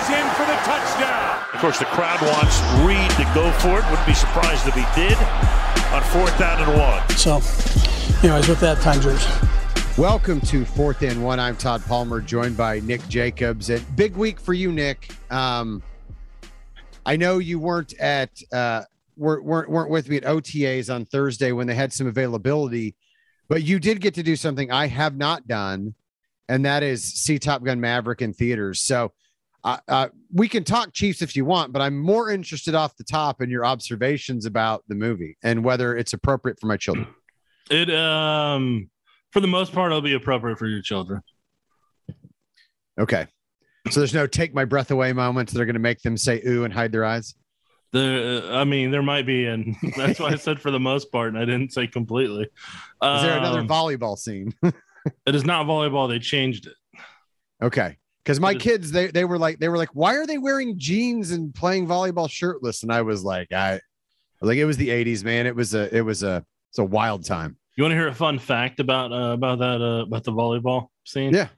is in for the touchdown. Of course, the crowd wants Reid to go for it. Wouldn't be surprised if he did on fourth down and one. So, anyways, with that, time yours. Welcome to Fourth and One. I'm Todd Palmer, joined by Nick Jacobs. And big week for you, Nick. Um, I know you weren't at uh, weren't, weren't weren't with me at OTAs on Thursday when they had some availability, but you did get to do something I have not done, and that is see Top Gun Maverick in theaters. So. Uh, uh, we can talk Chiefs if you want, but I'm more interested off the top in your observations about the movie and whether it's appropriate for my children. It um for the most part it'll be appropriate for your children. Okay. So there's no take my breath away moments that are going to make them say ooh and hide their eyes. The I mean there might be and that's why I said for the most part and I didn't say completely. Is there another Um, volleyball scene? it is not volleyball, they changed it. okay. Because my kids, they they were like, they were like, why are they wearing jeans and playing volleyball shirtless? And I was like, I, I was like, it was the '80s, man. It was a, it was a, it's a wild time. You want to hear a fun fact about uh, about that uh, about the volleyball scene? Yeah.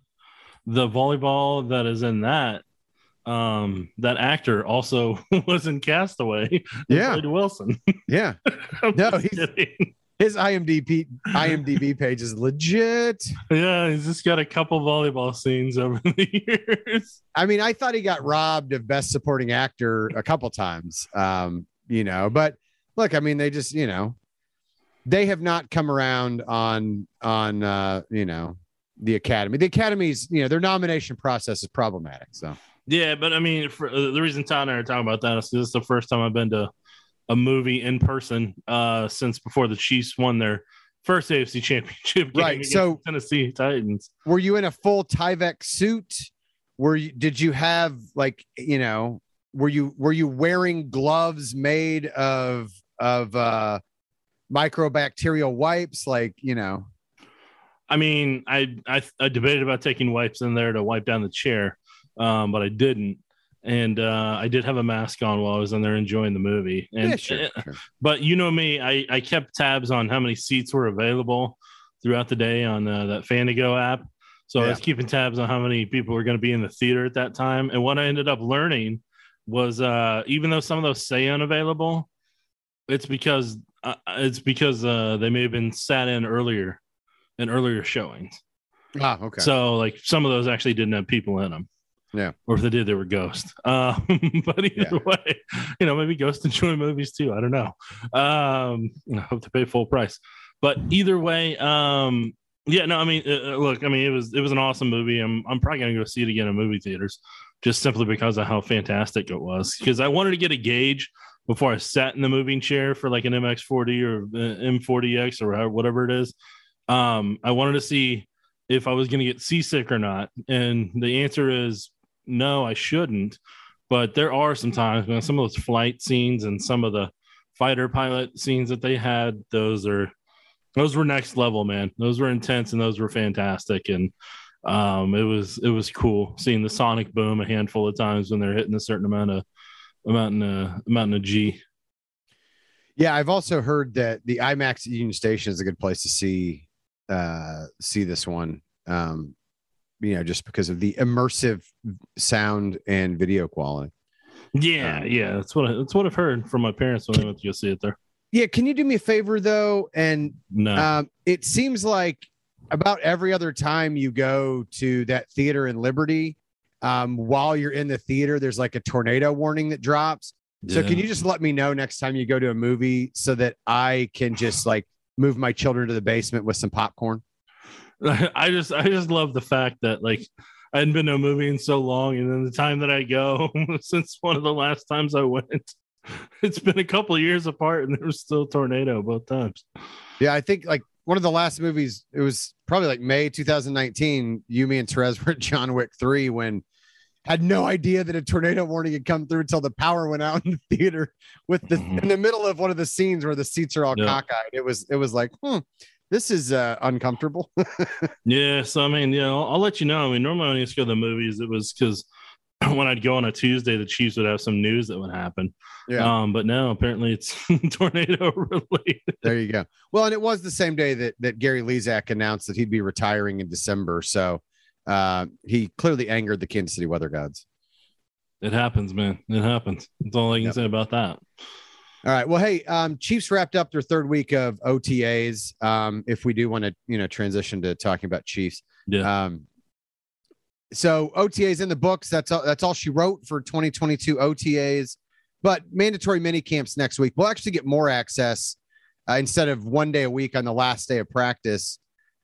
The volleyball that is in that um that actor also was in Castaway. Yeah. Wilson. Yeah. No, he's- kidding. His IMDb IMDb page is legit. Yeah, he's just got a couple volleyball scenes over the years. I mean, I thought he got robbed of best supporting actor a couple times. Um, you know, but look, I mean, they just, you know, they have not come around on on uh, you know, the Academy. The Academy's, you know, their nomination process is problematic. So Yeah, but I mean, for, uh, the reason Todd and I are talking about that is this is the first time I've been to a movie in person uh, since before the Chiefs won their first AFC Championship game Right, so- Tennessee Titans. were you in a full Tyvek suit? Were you did you have like, you know, were you were you wearing gloves made of of uh microbacterial wipes? Like, you know, I mean, I, I I debated about taking wipes in there to wipe down the chair, um, but I didn't. And uh, I did have a mask on while I was in there enjoying the movie. And yeah, sure, uh, sure. but you know me, I, I kept tabs on how many seats were available throughout the day on uh, that Fandango app. So I was keeping tabs on how many people were going to be in the theater at that time. And what I ended up learning was uh, even though some of those say unavailable, it's because uh, it's because uh, they may have been sat in earlier in earlier showings. Ah, okay. So like some of those actually didn't have people in them. Yeah. Or if they did, they were ghosts. Um, but either Yeah. way, you know, maybe ghosts enjoy movies too. I don't know. Um, I hope to pay full price. But either way, um, yeah, no, I mean, uh, uh, look, I mean, it was it was an awesome movie. I'm I'm probably gonna go see it again in movie theaters, just simply because of how fantastic it was. Because I wanted to get a gauge before I sat in the moving chair for like an MX40 or uh, M40X or whatever it is. Um, I wanted to see if I was going to get seasick or not, and the answer is no, I shouldn't. But there are some times when some of those flight scenes and some of the fighter pilot scenes that they had, those are those were next level, man. Those were intense and those were fantastic. And um, it was it was cool seeing the sonic boom a handful of times when they're hitting a certain amount of amount a amount in a G. Yeah, I've also heard that the IMAX Union Station is a good place to see uh see this one. Um, you know, just because of the immersive sound and video quality. Yeah, Um, yeah, that's what I, that's what I've heard from my parents when they went to go see it there. Yeah, can you do me a favor though? And No, um, it seems like about every other time you go to that theater in Liberty, um, while you're in the theater, there's like a tornado warning that drops. So Yeah. can you just let me know next time you go to a movie so that I can just like move my children to the basement with some popcorn? I just I just love the fact that like I hadn't been to a movie in so long, and then the time that I go since one of the last times I went, it's been a couple of years apart, and there was still a tornado both times. Yeah, I think like one of the last movies, it was probably like May 2019. You, me, and Therese were at John Wick 3 when had no idea that a tornado warning had come through until the power went out in the theater with the Mhm. in the middle of one of the scenes where the seats are all Yeah. cockeyed. It was it was like, hmm, this is uh uncomfortable. Yeah, so I mean, yeah, I'll, I'll let you know. I mean, normally when I used to go to the movies, it was because when I'd go on a Tuesday, the Chiefs would have some news that would happen. yeah, Um, but no, apparently it's tornado related. there you go. Well, and it was the same day that that Gary Lezak announced that he'd be retiring in December. So uh he clearly angered the Kansas City weather gods. It happens, man. It happens. That's all I can Yep. say about that. All right. Well, hey, um, Chiefs wrapped up their third week of OTAs. Um, if we do want to, you know, transition to talking about Chiefs. Yeah. Um, so OTAs in the books. That's all. That's all she wrote for 2022 OTAs. But mandatory mini camps next week. We'll actually get more access uh, instead of one day a week on the last day of practice,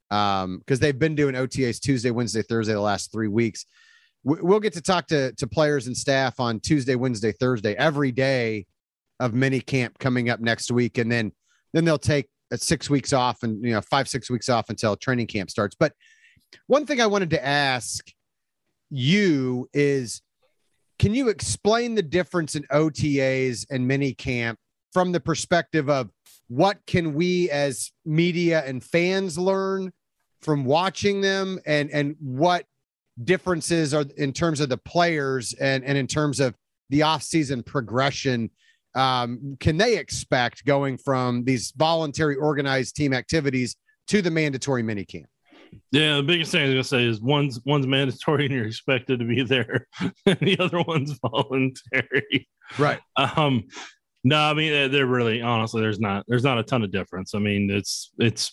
because they've been doing OTAs Tuesday, Wednesday, Thursday the last three weeks. We- We'll get to talk to to players and staff on Tuesday, Wednesday, Thursday every day of mini camp coming up next week, and then then they'll take six weeks off and you know five six weeks off until training camp starts. But one thing I wanted to ask you is, can you explain the difference in OTAs and mini camp from the perspective of what can we as media and fans learn from watching them, and and what differences are in terms of the players and and in terms of the offseason progression um, can they expect going from these voluntary organized team activities to the mandatory minicamp? Yeah, the biggest thing I was gonna say is one's one's mandatory and you're expected to be there, and the other one's voluntary. Right. Um, no, I mean they're- they're really honestly there's not there's not a ton of difference. I mean it's it's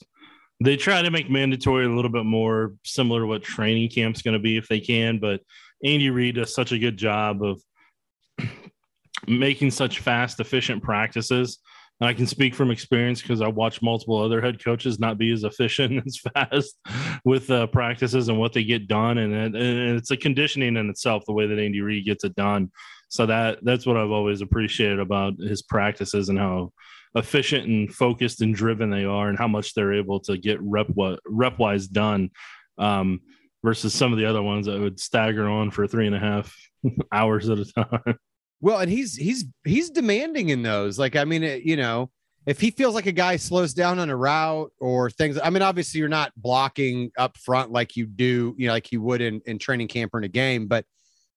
they try to make mandatory a little bit more similar to what training camp's going to be if they can, but Andy Reid does such a good job of making such fast, efficient practices. And I can speak from experience because I watched multiple other head coaches not be as efficient as fast with uh, practices and what they get done, and, and it's a conditioning in itself the way that Andy Reid gets it done. So that that's what I've always appreciated about his practices and how efficient and focused and driven they are, and how much they're able to get rep rep wise done. Um, versus some of the other ones that would stagger on for three and a half hours at a time. Well, and he's he's he's demanding in those. Like, I mean, it, you know, if he feels like a guy slows down on a route or things. I mean, obviously, you're not blocking up front like you do, you know, like you would in in training camp or in a game. But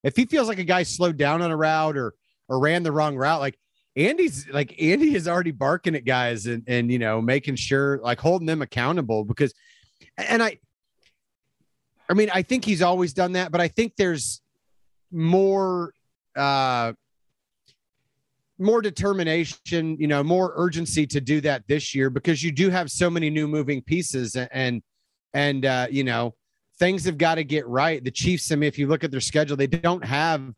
if he feels like a guy slowed down on a route or or ran the wrong route, like Andy's like Andy is already barking at guys and and you know making sure like holding them accountable because, and I. I mean, I think he's always done that, but I think there's more uh more determination, you know, more urgency to do that this year because you do have so many new moving pieces and and uh, you know, things have got to get right. The Chiefs, I mean, if you look at their schedule, they don't have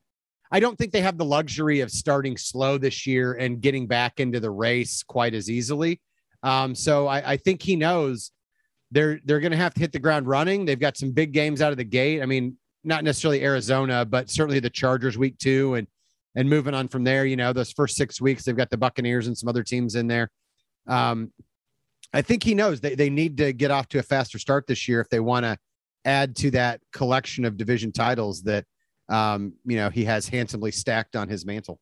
I don't think they have the luxury of starting slow this year and getting back into the race quite as easily. Um, so I, I think he knows they're they're gonna have to hit the ground running. They've got some big games out of the gate. I mean, not necessarily Arizona, but certainly the Chargers week two and and moving on from there, you know, those first six weeks, they've got the Buccaneers and some other teams in there. Um, I think he knows they, they need to get off to a faster start this year if they want to add to that collection of division titles that, um, you know, he has handsomely stacked on his mantle.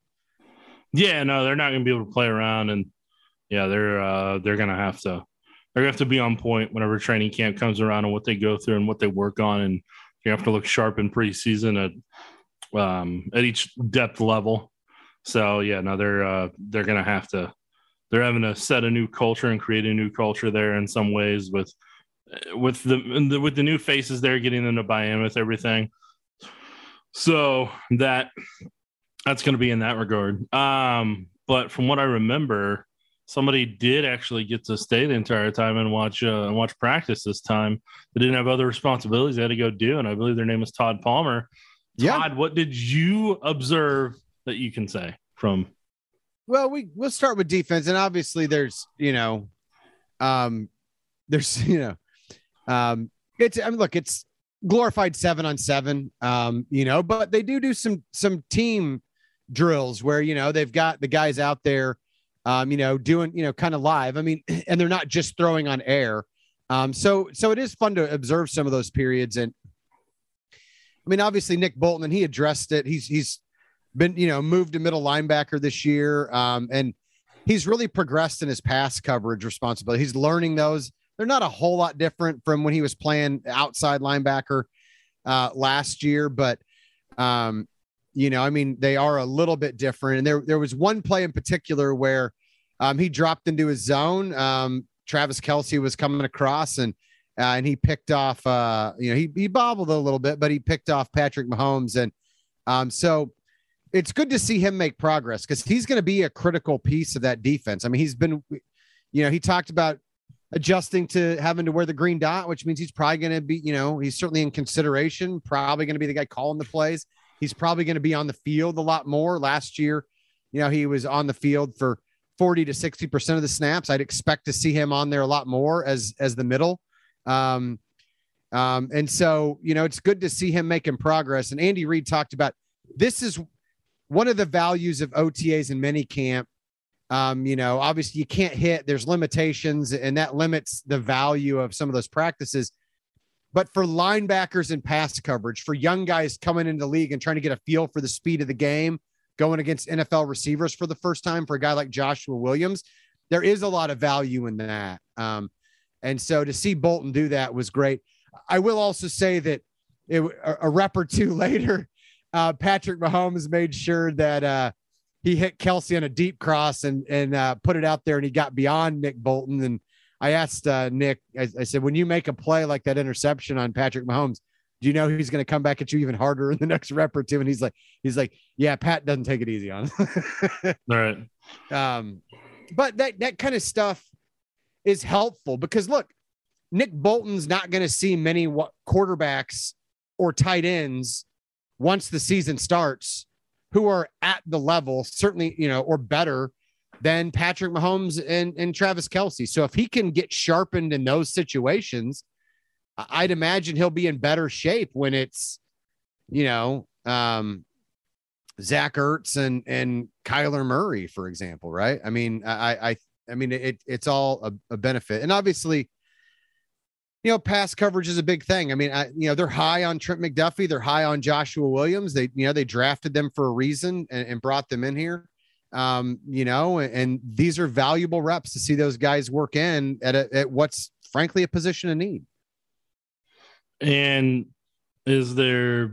Yeah, no, they're not going to be able to play around, and yeah, they're uh, they're going to have to they're going to have to be on point whenever training camp comes around and what they go through and what they work on, and you have to look sharp in preseason at um, at each depth level. So yeah, no, they're uh, they're to have to they're having to set a new culture and create a new culture there in some ways with with the with the new faces there, getting them to buy in with everything. So that that's to be in that regard. Um, but from what I remember, somebody did actually get to stay the entire time and watch uh, and watch practice this time. They didn't have other responsibilities they had to go do, and I believe their name was Todd Palmer. Yeah. Todd, what did you observe that you can say from? Well, we we'll start with defense, and obviously there's you know, um, there's you know, um, it's I mean, look, it's glorified seven on seven, um, you know, but they do do some some team drills where you know they've got the guys out there, um, you know, doing you know kind of live. I mean, and they're not just throwing on air. Um, so so it is fun to observe some of those periods, and I mean, obviously Nick Bolton, and he addressed it. He's he's been you know moved to middle linebacker this year, um, and he's really progressed in his pass coverage responsibility. He's learning those. They're not a whole lot different from when he was playing outside linebacker uh, last year, but um, you know, I mean, they are a little bit different. And there there was one play in particular where um, he dropped into his zone. Um, Travis Kelce was coming across and uh, and he picked off. Uh, you know, he he bobbled a little bit, but he picked off Patrick Mahomes and um, so it's good to see him make progress because he's going to be a critical piece of that defense. I mean, he's been, you know, he talked about adjusting to having to wear the green dot, which means he's probably going to be, you know, he's certainly in consideration, probably going to be the guy calling the plays. He's probably going to be on the field a lot more. Last year, you know, he was on the field for 40 to 60% of the snaps. I'd expect to see him on there a lot more as as the middle. Um, um, and so, you know, it's good to see him making progress. And Andy Reid talked about this is one of the values of OTAs in mini camp. Um, you know, obviously you can't hit, there's limitations, and that limits the value of some of those practices. But for linebackers and pass coverage, for young guys coming into the league and trying to get a feel for the speed of the game, going against NFL receivers for the first time for a guy like Joshua Williams, there is a lot of value in that. Um, and so to see Bolton do that was great. I will also say that it, a, rep or two later, uh, Patrick Mahomes made sure that uh, he hit Kelce on a deep cross and and uh, put it out there, and he got beyond Nick Bolton. And I asked uh, Nick, I, I, said, when you make a play like that interception on Patrick Mahomes, do you know he's going to come back at you even harder in the next rep or two? And he's like, he's like, yeah, Pat doesn't take it easy on. All right. Um, but that that kind of stuff is helpful because look, Nick Bolton's not going to see many quarterbacks or tight ends once the season starts who are at the level, certainly, you know, or better than Patrick Mahomes and, and Travis Kelce. So if he can get sharpened in those situations, I'd imagine he'll be in better shape when it's, you know, um, Zach Ertz and and Kyler Murray, for example, right? I mean, I I I mean it it's all a, a benefit, and obviously, you know, pass coverage is a big thing. I mean, I, you know, they're high on Trent McDuffie, they're high on Joshua Williams. They you know they drafted them for a reason and, and brought them in here. Um, you know, and, and these are valuable reps to see those guys work in at a, at what's frankly a position of need. And is there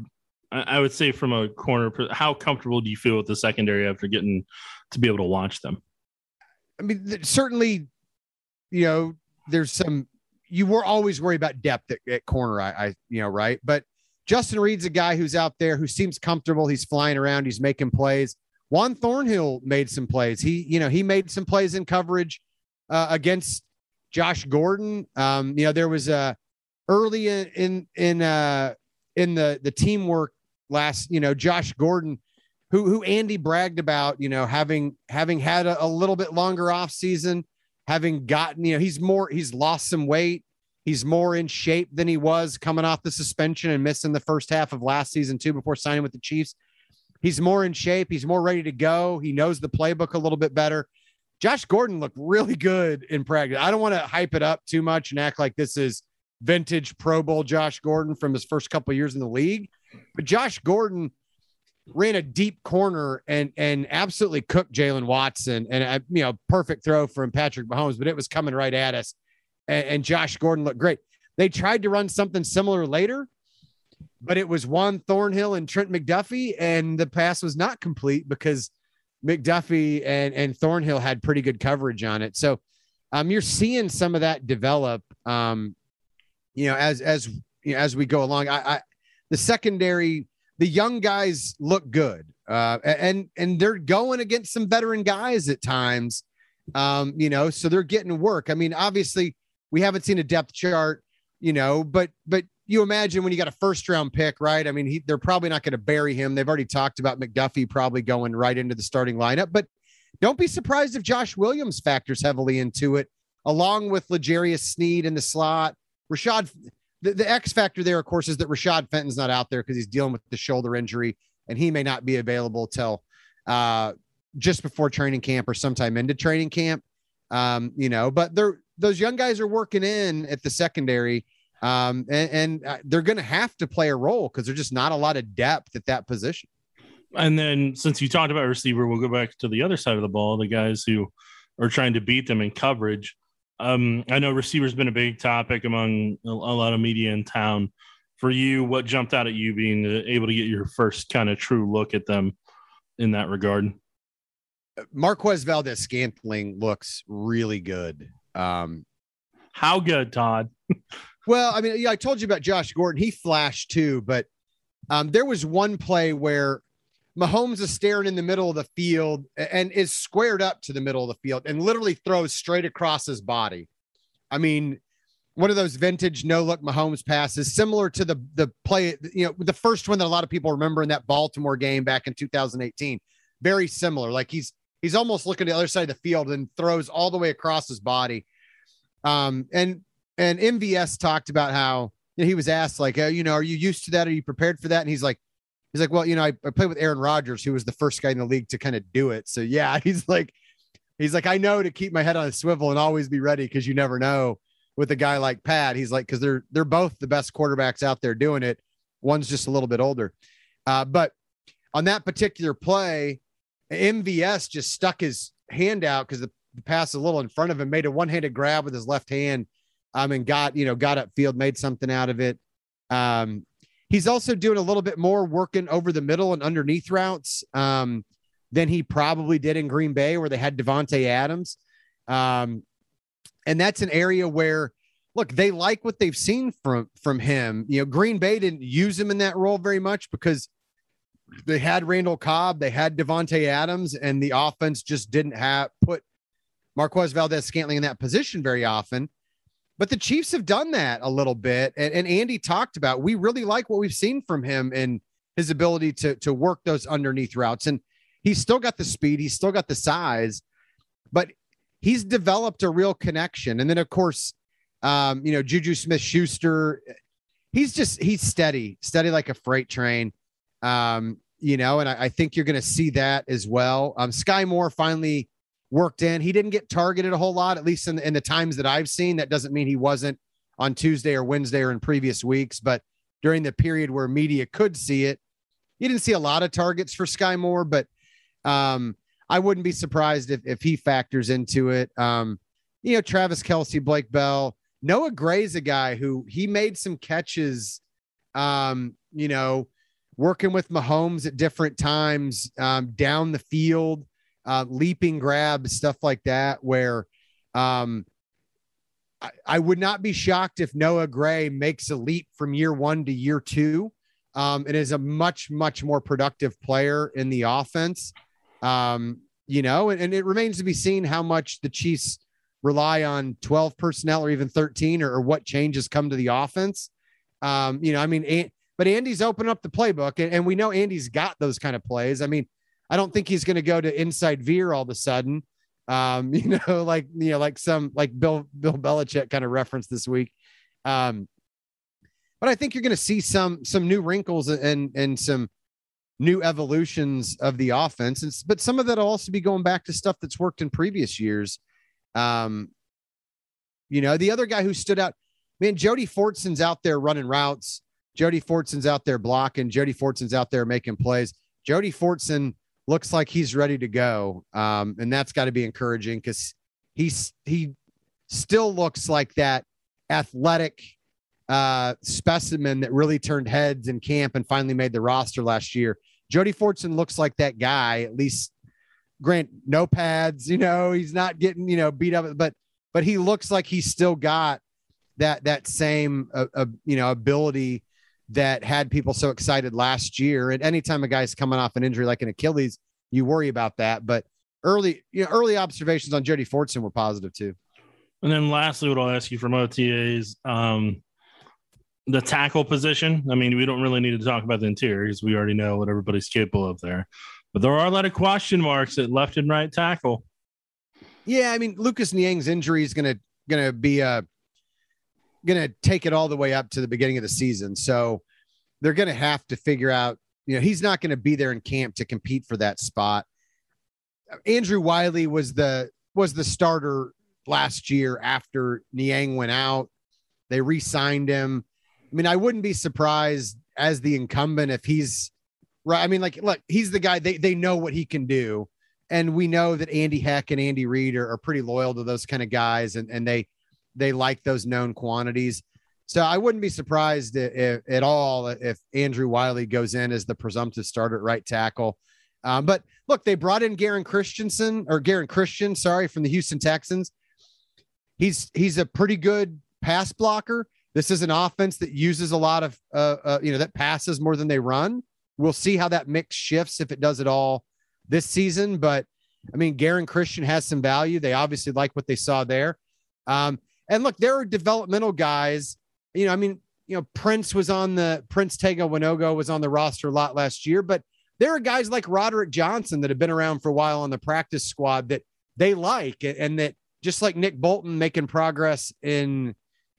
I would say from a corner, how comfortable do you feel with the secondary after getting to be able to launch them? I mean, certainly, you know, there's some. You were always worried about depth at, at corner. I, I, you know, right. But Justin Reid's a guy who's out there who seems comfortable. He's flying around. He's making plays. Juan Thornhill made some plays. He, you know, he made some plays in coverage uh, against Josh Gordon. Um, you know, there was a early in in in uh in the the teamwork last, you know, Josh Gordon, who who Andy bragged about, you know, having having had a, a little bit longer off season, having gotten, you know, he's more he's lost some weight. He's more in shape than he was coming off the suspension and missing the first half of last season too before signing with the Chiefs. He's more in shape. He's more ready to go. He knows the playbook a little bit better. Josh Gordon looked really good in practice. I don't want to hype it up too much and act like this is vintage Pro Bowl Josh Gordon from his first couple years in the league. But Josh Gordon ran a deep corner and and absolutely cooked Jaylen Watson. And uh, you know, perfect throw from Patrick Mahomes, but it was coming right at us. And, and Josh Gordon looked great. They tried to run something similar later, but it was Juan Thornhill and Trent McDuffie, and the pass was not complete because McDuffie and and Thornhill had pretty good coverage on it. So um, you're seeing some of that develop. Um, you know, as as you know, as we go along, I, I the secondary, the young guys look good, uh, and and they're going against some veteran guys at times. Um, you know, so they're getting work. I mean, obviously, we haven't seen a depth chart, you know, but but you imagine when you got a first round pick, right? I mean, he, they're probably not going to bury him. They've already talked about McDuffie probably going right into the starting lineup, but don't be surprised if Josh Williams factors heavily into it, along with L'Jarius Sneed in the slot. Rashad, the, the X factor there, of course, is that Rashad Fenton's not out there because he's dealing with the shoulder injury and he may not be available till uh, just before training camp or sometime into training camp. Um, you know, but they're those young guys are working in at the secondary, um, and, and uh, they're going to have to play a role because there's just not a lot of depth at that position. And then, since you talked about receiver, we'll go back to the other side of the ball, the guys who are trying to beat them in coverage. Um, I know receiver's been a big topic among a, a, lot of media in town. For you, what jumped out at you being able to get your first kind of true look at them in that regard? Marquez Valdes Scantling looks really good. Um, How good, Todd? well, I mean, yeah, I told you about Josh Gordon. He flashed too, but um, there was one play where Mahomes is staring in the middle of the field and is squared up to the middle of the field and literally throws straight across his body. I mean, one of those vintage no look Mahomes passes, similar to the the play, you know, the first one that a lot of people remember in that Baltimore game back in 2018. Very similar. Like he's he's almost looking to the other side of the field and throws all the way across his body. Um, and and MVS talked about how you know, he was asked like, oh, you know, are you used to that? Are you prepared for that? And he's like, he's like, well, you know, I, I played with Aaron Rodgers, who was the first guy in the league to kind of do it. So yeah, he's like, he's like, I know to keep my head on a swivel and always be ready because you never know with a guy like Pat. He's like, because they're they're both the best quarterbacks out there doing it. One's just a little bit older. Uh, but on that particular play, MVS just stuck his hand out because the, the pass a little in front of him, made a one-handed grab with his left hand, um, and got you know got upfield, made something out of it. Um, he's also doing a little bit more working over the middle and underneath routes um, than he probably did in Green Bay, where they had Davante Adams. Um, and that's an area where look they like what they've seen from from him you know green bay didn't use him in that role very much because they had randall cobb they had Davante adams and the offense just didn't have put marquez Valdes Scantling in that position very often but the chiefs have done that a little bit and, and andy talked about we really like what we've seen from him and his ability to to work those underneath routes and he's still got the speed he's still got the size but he's developed a real connection. And then, of course, um, you know, Juju Smith Schuster, he's just, he's steady, steady like a freight train. Um, you know, and I, I think you're going to see that as well. Um, Skyy Moore finally worked in. He didn't get targeted a whole lot, at least in, in the times that I've seen. That doesn't mean he wasn't on Tuesday or Wednesday or in previous weeks, but during the period where media could see it, you didn't see a lot of targets for Skyy Moore, but um, I wouldn't be surprised if if he factors into it. Um, you know, Travis Kelce, Blake Bell, Noah Gray's a guy who he made some catches. Um, you know, working with Mahomes at different times um, down the field, uh, leaping grabs, stuff like that. Where um, I, I would not be shocked if Noah Gray makes a leap from year one to year two. Um, and is a much, much more productive player in the offense. Um, you know, and, and it remains to be seen how much the Chiefs rely on 12 personnel or even 13 or, or what changes come to the offense. Um, you know, I mean, but Andy's opened up the playbook and, and we know Andy's got those kind of plays. I mean, I don't think he's going to go to inside veer all of a sudden. Um, you know, like, you know, like some, like Bill, Bill Belichick kind of referenced this week. Um, but I think you're going to see some, some new wrinkles and, and some, new evolutions of the offense. And, but some of that will also be going back to stuff that's worked in previous years. Um, you know, the other guy who stood out, man, Jody Fortson's out there running routes. Jody Fortson's out there blocking. Jody Fortson's out there making plays. Jody Fortson looks like he's ready to go. Um, and that's got to be encouraging because he's he still looks like that athletic uh, specimen that really turned heads in camp and finally made the roster last year. Jody Fortson looks like that guy, at least grant no pads, you know, he's not getting, you know, beat up, but, but he looks like he's still got that, that same, uh, uh, you know, ability that had people so excited last year. And anytime a guy's coming off an injury like an Achilles, you worry about that. But early, you know, early observations on Jody Fortson were positive too. And then lastly, what I'll ask you from OTAs, um, the tackle position. I mean, we don't really need to talk about the interior because we already know what everybody's capable of there. But there are a lot of question marks at left and right tackle. Yeah, I mean, Lucas Niang's injury is gonna gonna be uh gonna take it all the way up to the beginning of the season. So they're gonna have to figure out. You know, he's not gonna be there in camp to compete for that spot. Andrew Wylie was the was the starter last year after Niang went out. They re-signed him. I mean, I wouldn't be surprised as the incumbent if he's right. I mean, like, look, he's the guy they they know what he can do. And we know that Andy Heck and Andy Reid are, are pretty loyal to those kind of guys and, and they they like those known quantities. So I wouldn't be surprised if, if, at all if Andrew Wylie goes in as the presumptive starter at right tackle. Um, but look, they brought in Geron Christensen or Geron Christian, sorry, from the Houston Texans. He's he's a pretty good pass blocker. This is an offense that uses a lot of, uh, uh, you know, that passes more than they run. we'll see how that mix shifts if it does at all this season. But I mean, Geron Christian has some value. They obviously like what they saw there. Um, and look, there are developmental guys. You know, I mean, you know, Prince was on the Prince Tega Wanogho was on the roster a lot last year, but there are guys like Roderick Johnson that have been around for a while on the practice squad that they like and that just like Nick Bolton making progress in,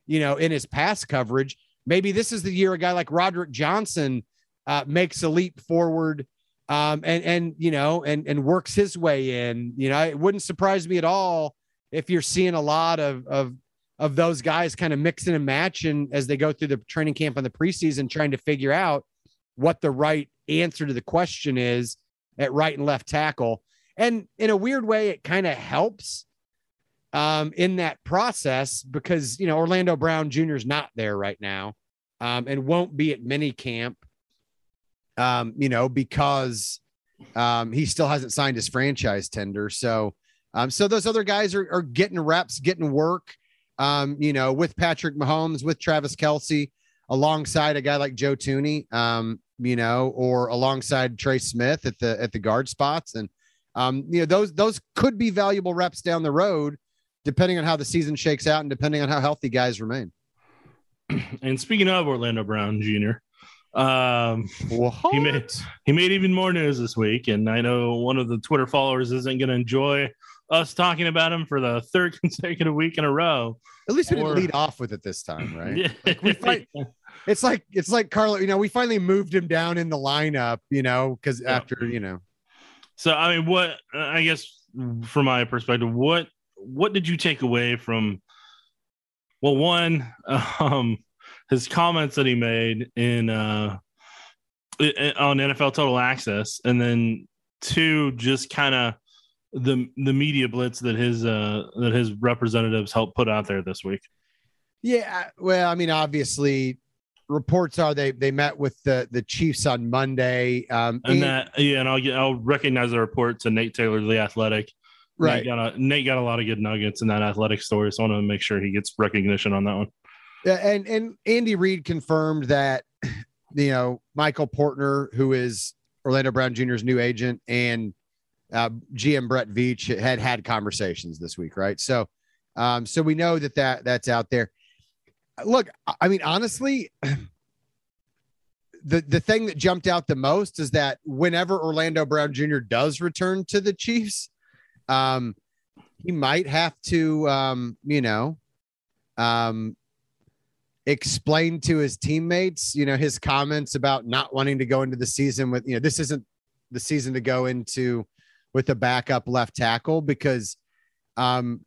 you know, in his pass coverage, maybe this is the year a guy like Roderick Johnson uh, makes a leap forward um, and and you know and and works his way in. You know, it wouldn't surprise me at all if you're seeing a lot of of of those guys kind of mixing and matching as they go through the training camp and the preseason, trying to figure out what the right answer to the question is at right and left tackle. And in a weird way, it kind of helps um, in that process because you know Orlando Brown Jr. is not there right now um, and won't be at mini camp um, you know, because um, he still hasn't signed his franchise tender. So, um, so those other guys are, are getting reps, getting work, um, you know, with Patrick Mahomes, with Travis Kelce, alongside a guy like Joe Thuney, um, you know, or alongside Trey Smith at the at the guard spots, and um, you know, those those could be valuable reps down the road, depending on how the season shakes out and depending on how healthy guys remain. And speaking of Orlando Brown Jr., um, he made he made even more news this week, and I know one of the Twitter followers isn't going to enjoy us talking about him for the third consecutive week in a row. At least we or, didn't lead off with it this time, right? Yeah. Like we find, it's like it's like Carlo. You know, we finally moved him down in the lineup. You know, because yeah. after you know. So I mean, what I guess from my perspective, what what did you take away from? Well, one, um, his comments that he made in uh on NFL Total Access, and then two, just kind of the the media blitz that his uh that his representatives helped put out there this week. Yeah, well, I mean, obviously, reports are they they met with the the Chiefs on Monday. Um, and, and that yeah, and I'll get I'll recognize the report to Nate Taylor, the Athletic. Right, Nate got a, Nate got a lot of good nuggets in that athletic story, so I want to make sure he gets recognition on that one. Yeah, and and Andy Reid confirmed that you know Michael Portner, who is Orlando Brown Jr.'s new agent, and uh, GM Brett Veach had had conversations this week, right? So, um, so we know that that that's out there. Look, I mean, honestly, the the thing that jumped out the most is that whenever Orlando Brown Jr. does return to the Chiefs, um, he might have to, um, you know, um, explained to his teammates, you know, his comments about not wanting to go into the season with, you know, this isn't the season to go into with a backup left tackle because um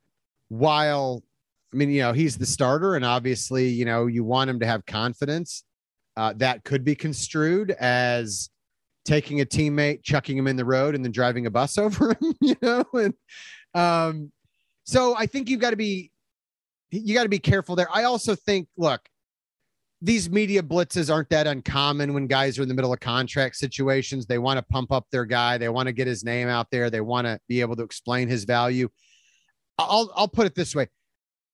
while I mean, you know, he's the starter and obviously, you know, you want him to have confidence. Uh, that could be construed as taking a teammate, chucking him in the road, and then driving a bus over him, you know? And um, so I think you've got to be you got to be careful there. I also think, look, these media blitzes aren't that uncommon when guys are in the middle of contract situations. They want to pump up their guy, they want to get his name out there, they want to be able to explain his value. I'll I'll put it this way.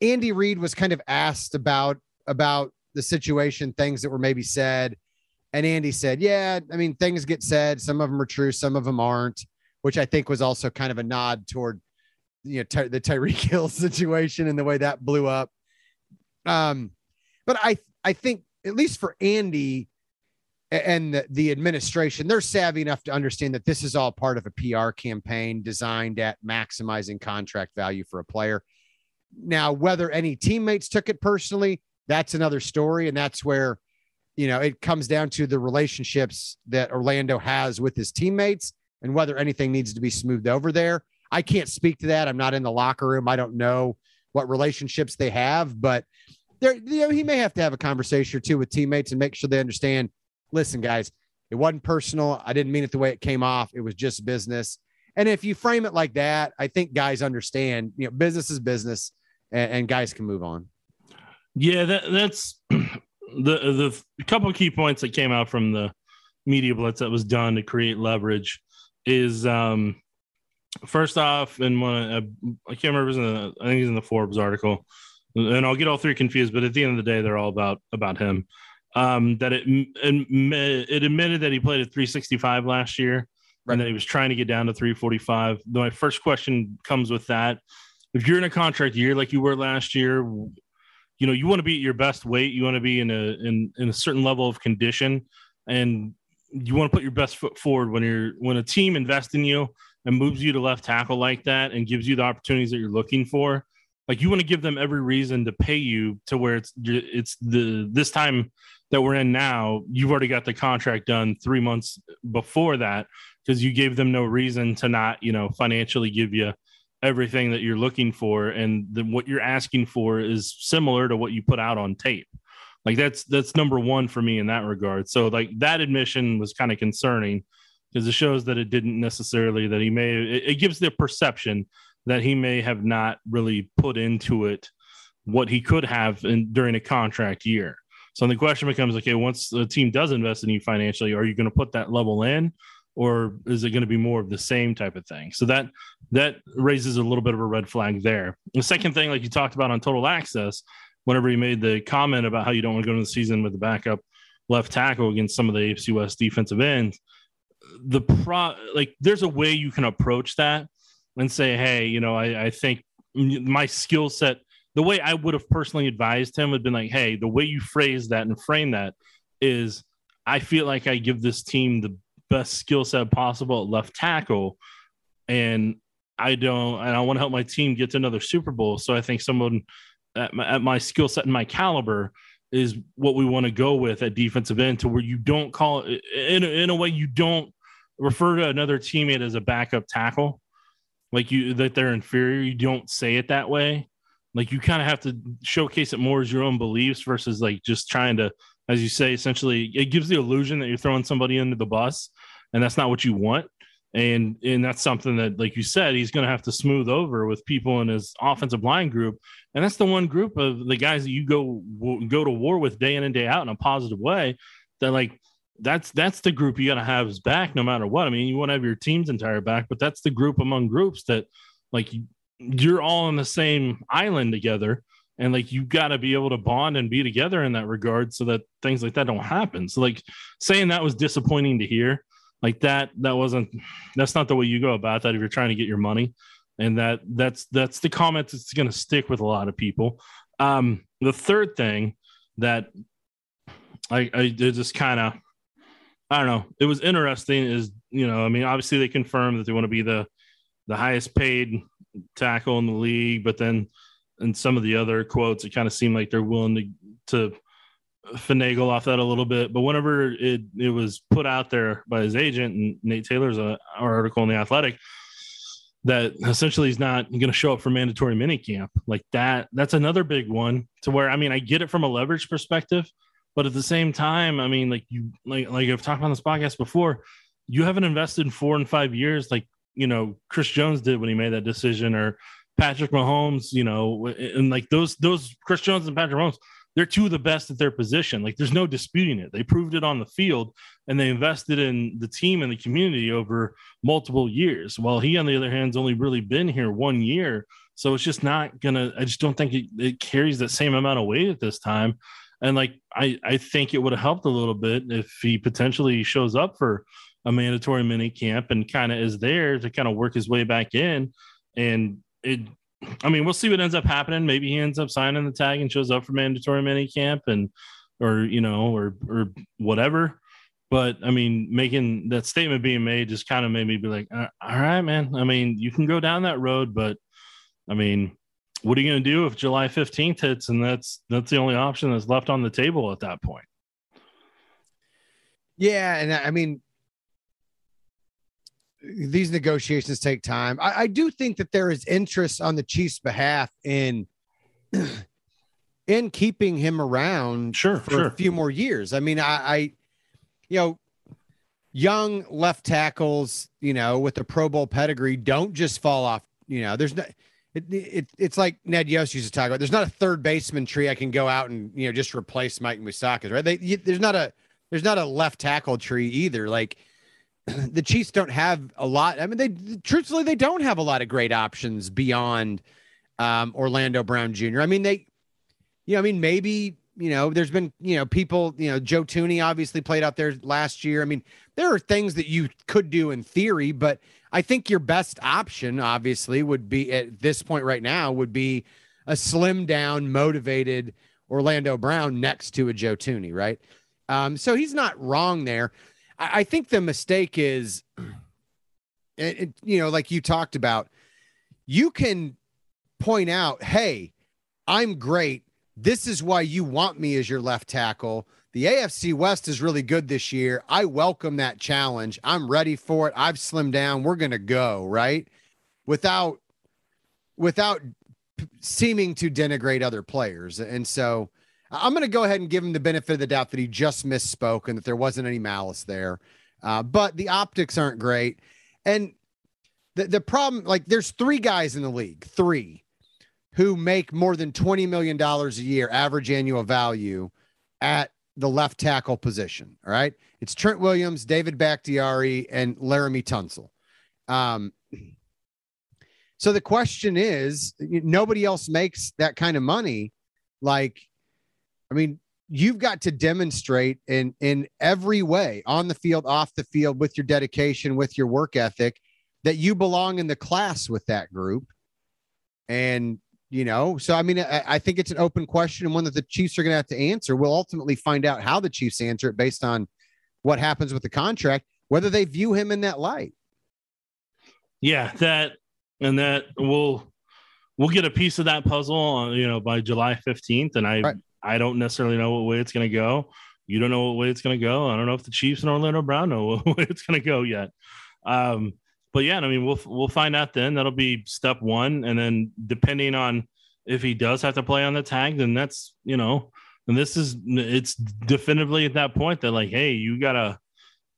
Andy Reid was kind of asked about about the situation, things that were maybe said, and Andy said, "Yeah, I mean, things get said. Some of them are true, some of them aren't," which I think was also kind of a nod toward you know Ty- the Tyreek Hill situation and the way that blew up. Um, but I I think at least for Andy and the, the administration, they're savvy enough to understand that this is all part of a PR campaign designed at maximizing contract value for a player. Now, whether any teammates took it personally, that's another story, and that's where you know it comes down to the relationships that Orlando has with his teammates and whether anything needs to be smoothed over there. I can't speak to that. I'm not in the locker room. I don't know what relationships they have, but there, you know, he may have to have a conversation or two with teammates and make sure they understand. Listen, guys, it wasn't personal. I didn't mean it the way it came off. It was just business. And if you frame it like that, I think guys understand. You know, business is business, and, and guys can move on. Yeah, that, that's the the couple key points that came out from the media blitz that was done to create leverage is um first off, in one, I can't remember, in the, I think he's in the Forbes article, and I'll get all three confused, but at the end of the day, they're all about about him. um, that it it admitted that he played at 365 last year right. and that he was trying to get down to 345. My first question comes with that. If you're in a contract year like you were last year, you know you want to be at your best weight. You want to be in a in, in a certain level of condition, and you want to put your best foot forward when you're when a team invests in you and moves you to left tackle like that and gives you the opportunities that you're looking for like you want to give them every reason to pay you to where it's it's the this time that we're in now you've already got the contract done three months before that because you gave them no reason to not you know financially give you everything that you're looking for. And then what you're asking for is similar to what you put out on tape. Like that's that's number one for me in that regard. So like that admission was kind of concerning because it shows that it didn't necessarily that he may it, it gives the perception that he may have not really put into it what he could have in, during a contract year. So the question becomes okay, once the team does invest in you financially, are you going to put that level in? Or is it going to be more of the same type of thing? So that that raises a little bit of a red flag there. The second thing, like you talked about on total access, whenever you made the comment about how you don't want to go into the season with the backup left tackle against some of the AFC West defensive ends, the pro like there's a way you can approach that and say, hey, you know, I, I think my skill set, the way I would have personally advised him would have been like, hey, the way you phrase that and frame that is I feel like I give this team the best skill set possible at left tackle. And I don't, and I want to help my team get to another Super Bowl. So I think someone at my, my skill set and my caliber is what we want to go with at defensive end to where you don't call in in a way you don't refer to another teammate as a backup tackle like you that they're inferior you don't say it that way. Like you kind of have to showcase it more as your own beliefs versus like just trying to as you say essentially it gives the illusion that you're throwing somebody into the bus and that's not what you want. And and that's something that like you said he's going to have to smooth over with people in his offensive line group. And that's the one group of the guys that you go go to war with day in and day out in a positive way that like that's that's the group you got to have his back no matter what. I mean, you want to have your team's entire back, but that's the group among groups that like you're all on the same island together and like you got to be able to bond and be together in that regard so that things like that don't happen. So like saying that was disappointing to hear. Like that that wasn't that's not the way you go about that if you're trying to get your money. And that that's that's the comment that's going to stick with a lot of people. Um the third thing that I I just kind of I don't know. It was interesting. Is you know, I mean, obviously they confirmed that they want to be the the highest paid tackle in the league, but then in some of the other quotes, it kind of seemed like they're willing to to finagle off that a little bit. But whenever it it was put out there by his agent and Nate Taylor's uh, article in the Athletic that essentially he's not going to show up for mandatory minicamp like that. That's another big one to where I mean I get it from a leverage perspective but at the same time, I mean, like you, like like I've talked on this podcast before, you haven't invested in four and five years, like you know Chris Jones did when he made that decision, or Patrick Mahomes, you know, and like those those Chris Jones and Patrick Mahomes, they're two of the best at their position. Like there's no disputing it. They proved it on the field, and they invested in the team and the community over multiple years. While he, on the other hand, has only really been here one year, so it's just not gonna. I just don't think it, it carries the same amount of weight at this time. And like I, I think it would have helped a little bit if he potentially shows up for a mandatory mini camp and kind of is there to kind of work his way back in. And it I mean, we'll see what ends up happening. Maybe he ends up signing the tag and shows up for mandatory mini camp and or you know, or or whatever. But I mean, making that statement being made just kind of made me be like, uh, all right, man. I mean, you can go down that road, but I mean, what are you going to do if July 15th hits and that's that's the only option that's left on the table at that point? Yeah, and I mean these negotiations take time. I, I do think that there is interest on the Chiefs' behalf in in keeping him around sure, for sure. a few more years. I mean, I, I you know, young left tackles, you know, with the Pro Bowl pedigree don't just fall off. You know, there's no it, it, it's like Ned Yost used to talk about. There's not a third baseman tree I can go out and you know just replace Mike Moustakas, right? They, you, there's not a there's not a left tackle tree either. Like the Chiefs don't have a lot. I mean, they truthfully they don't have a lot of great options beyond um, Orlando Brown Jr. I mean, they, you know, I mean maybe you know, there's been, you know, people, you know, Joe Thuney obviously played out there last year. I mean, there are things that you could do in theory, but I think your best option, obviously, would be at this point right now, would be a slim down, motivated Orlando Brown next to a Joe Thuney, right? Um, so he's not wrong there. I, I think the mistake is, it, it, you know, like you talked about, you can point out, hey, I'm great. This is why you want me as your left tackle. The AFC West is really good this year. I welcome that challenge. I'm ready for it. I've slimmed down. We're going to go, right? Without without seeming to denigrate other players. And so I'm going to go ahead and give him the benefit of the doubt that he just misspoke and that there wasn't any malice there. Uh, but the optics aren't great. And the, the problem, like, there's three guys in the league, three who make more than $20 million a year, average annual value at the left tackle position. All right. It's Trent Williams, David Bakhtiari, and Laremy Tunsil. Um, so the question is nobody else makes that kind of money. Like, I mean, you've got to demonstrate in in every way on the field, off the field, with your dedication, with your work ethic, that you belong in the class with that group. And you know, so I mean, I, I think it's an open question and one that the Chiefs are going to have to answer. We'll ultimately find out how the Chiefs answer it based on what happens with the contract, whether they view him in that light. Yeah, that and that we'll we'll get a piece of that puzzle on you know by July 15th and I right. I don't necessarily know what way it's going to go. You don't know what way it's going to go. I don't know if the Chiefs and Orlando Brown know what way it's going to go yet. Um, but yeah, I mean we'll we'll find out then. That'll be step 1 and then depending on if he does have to play on the tag then that's, you know, and this is it's definitively at that point that like hey, you got to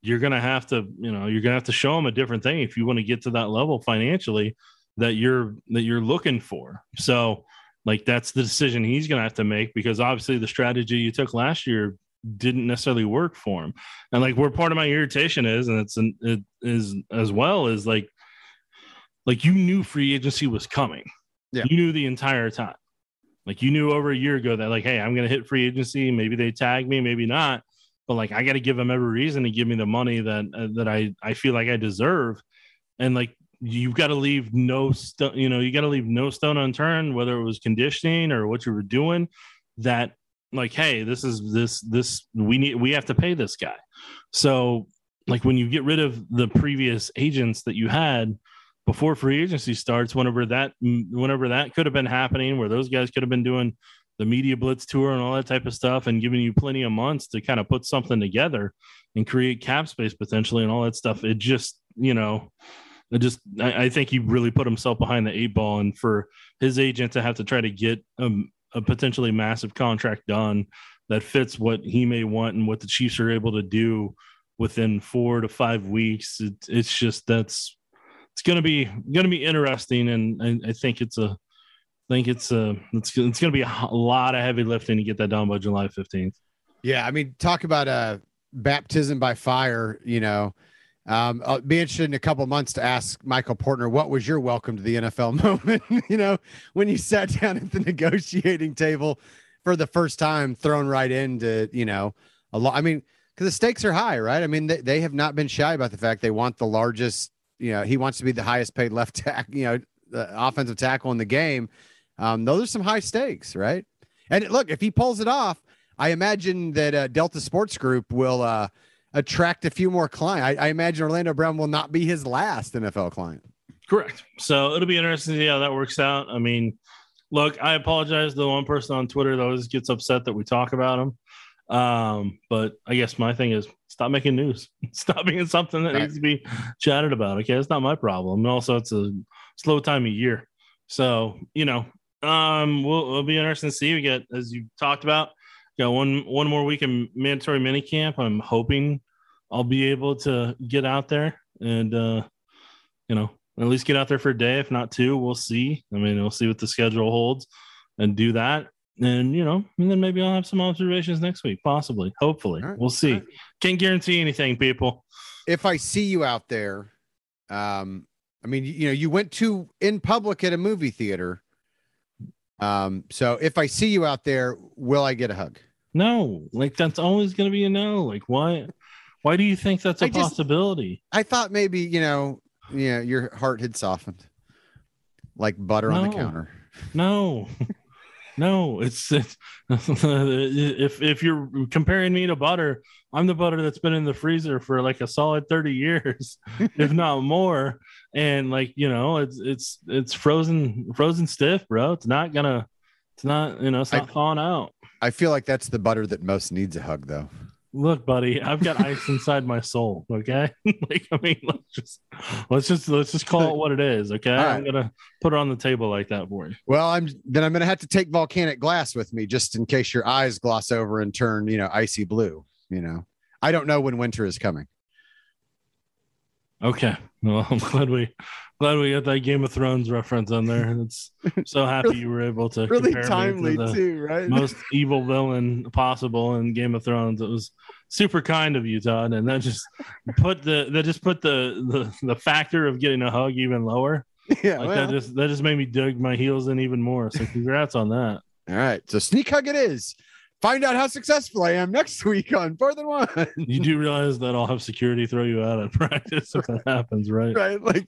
you're to have to, you know, you're to have to show them a different thing if you want to get to that level financially that you're that you're looking for. So, like that's the decision he's to have to make because obviously the strategy you took last year didn't necessarily work for him. And like where part of my irritation is, and it's an, it is as well is like like you knew free agency was coming. Yeah. You knew the entire time. Like you knew over a year ago that like, hey, I'm gonna hit free agency. Maybe they tag me, maybe not but like I got to give them every reason to give me the money that uh, that I I feel like I deserve, and like you've got to leave no stone, you know, you got to leave no stone unturned, whether it was conditioning or what you were doing. That like, hey, this is this this we need we have to pay this guy. So like when you get rid of the previous agents that you had before free agency starts, whenever that whenever that could have been happening, where those guys could have been doing the media blitz tour and all that type of stuff and giving you plenty of months to kind of put something together and create cap space potentially and all that stuff it just you know it just I, I think he really put himself behind the eight ball and for his agent to have to try to get a, a potentially massive contract done that fits what he may want and what the chiefs are able to do within four to five weeks it, it's just that's it's going to be going to be interesting and I, think it's a I think it's a it's it's going to be a lot of heavy lifting to get that done by July 15th. Yeah, I mean, talk about a baptism by fire. You know, um, I'll be interested in a couple months to ask Michael Portner what was your welcome to the NFL moment. you know, when you sat down at the negotiating table for the first time, thrown right into you know a lot. I mean, because the stakes are high, right? I mean, they, they have not been shy about the fact they want the largest. You know, he wants to be the highest paid left tackle. You know, the offensive tackle in the game um, those are some high stakes, right? And look, if he pulls it off, I imagine that uh, Delta Sports Group will uh, attract a few more clients. I, I, imagine Orlando Brown will not be his last NFL client. Correct. So it'll be interesting to see how that works out. I mean, look, I apologize to the one person on Twitter that always gets upset that we talk about him. Um, but I guess my thing is stop making news. stop being something that right. needs to be chatted about. Okay, it's not my problem. And also, it's a slow time of year. So you know, um, we'll, it'll be interesting to see. We get as you talked about, got one one more week in mandatory mini camp. I'm hoping I'll be able to get out there and uh, you know at least get out there for a day, if not two. We'll see. I mean, we'll see what the schedule holds and do that. And you know, and then maybe I'll have some observations next week, possibly, hopefully. Right. We'll see. Right. Can't guarantee anything, people. If I see you out there, um, I mean, you know, you went to in public at a movie theater um, so if I see you out there, will I get a hug? No, like that's always going to be a no. Like why? Why do you think that's a I just- possibility? I thought maybe you know, yeah, your heart had softened, like butter on the No. counter. No, no. It's, it's if if you're comparing me to butter, I'm the butter that's been in the freezer for like a solid thirty years, if not more. And like you know, it's it's it's frozen frozen stiff, bro. It's not gonna. It's not you know. It's I- not thawing out. I feel like that's the butter that most needs a hug, though. Look, buddy, I've got ice inside my soul. Okay, like I mean, let's just let's just let's just call it what it is. Okay, All I'm gonna put it on the table like that for you. Well, I'm then I'm gonna have to take volcanic glass with me just in case your eyes gloss over and turn, you know, icy blue. You know, I don't know when winter is coming. Okay, well, I'm glad we glad we got that Game of Thrones reference on there. It's so happy you were able to Really timely to too, right? most evil villain possible in Game of Thrones. It was super kind of you, Todd, and that just put the that just put the the, the factor of getting a hug even lower. yeah. Like well, that just that just made me dig my heels in even more. So congrats on that. all right. So sneak hug it is. Find out how successful I am next week on Fourth and One. You do realize that I'll have security throw you out at practice if that happens, right? right? Like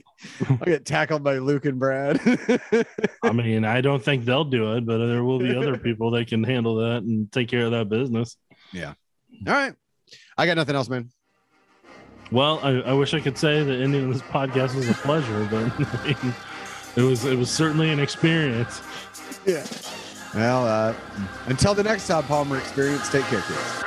I'll get tackled by Luke and Brad. I mean, I don't think they'll do it, but there will be other people that can handle that and take care of that business. Yeah. All right. I got nothing else, man. Well, I, I wish I could say that ending this podcast was a pleasure, but I mean, it was it was certainly an experience. Yeah. Well, uh, until the next Todd Palmer experience, take care, kids.